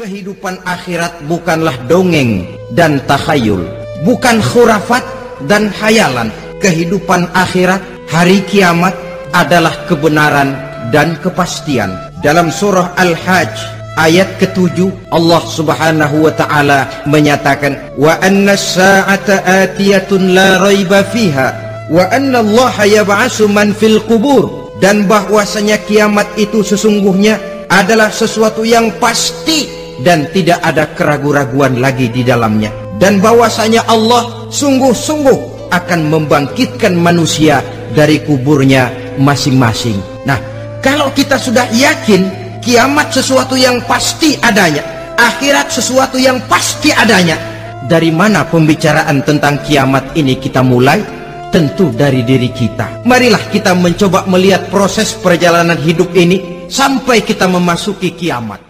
Kehidupan akhirat bukanlah dongeng dan takhayul, bukan khurafat dan hayalan. Kehidupan akhirat, hari kiamat adalah kebenaran dan kepastian. Dalam surah Al-Hajj ayat ketujuh Allah Subhanahu wa taala menyatakan wa anna sa'ata atiyatun la raiba fiha wa anna Allah yab'asu man fil qubur dan bahwasanya kiamat itu sesungguhnya adalah sesuatu yang pasti dan tidak ada keraguan-raguan lagi di dalamnya dan bahwasanya Allah sungguh-sungguh akan membangkitkan manusia dari kuburnya masing-masing. Nah, kalau kita sudah yakin kiamat sesuatu yang pasti adanya, akhirat sesuatu yang pasti adanya, dari mana pembicaraan tentang kiamat ini kita mulai? Tentu dari diri kita. Marilah kita mencoba melihat proses perjalanan hidup ini sampai kita memasuki kiamat.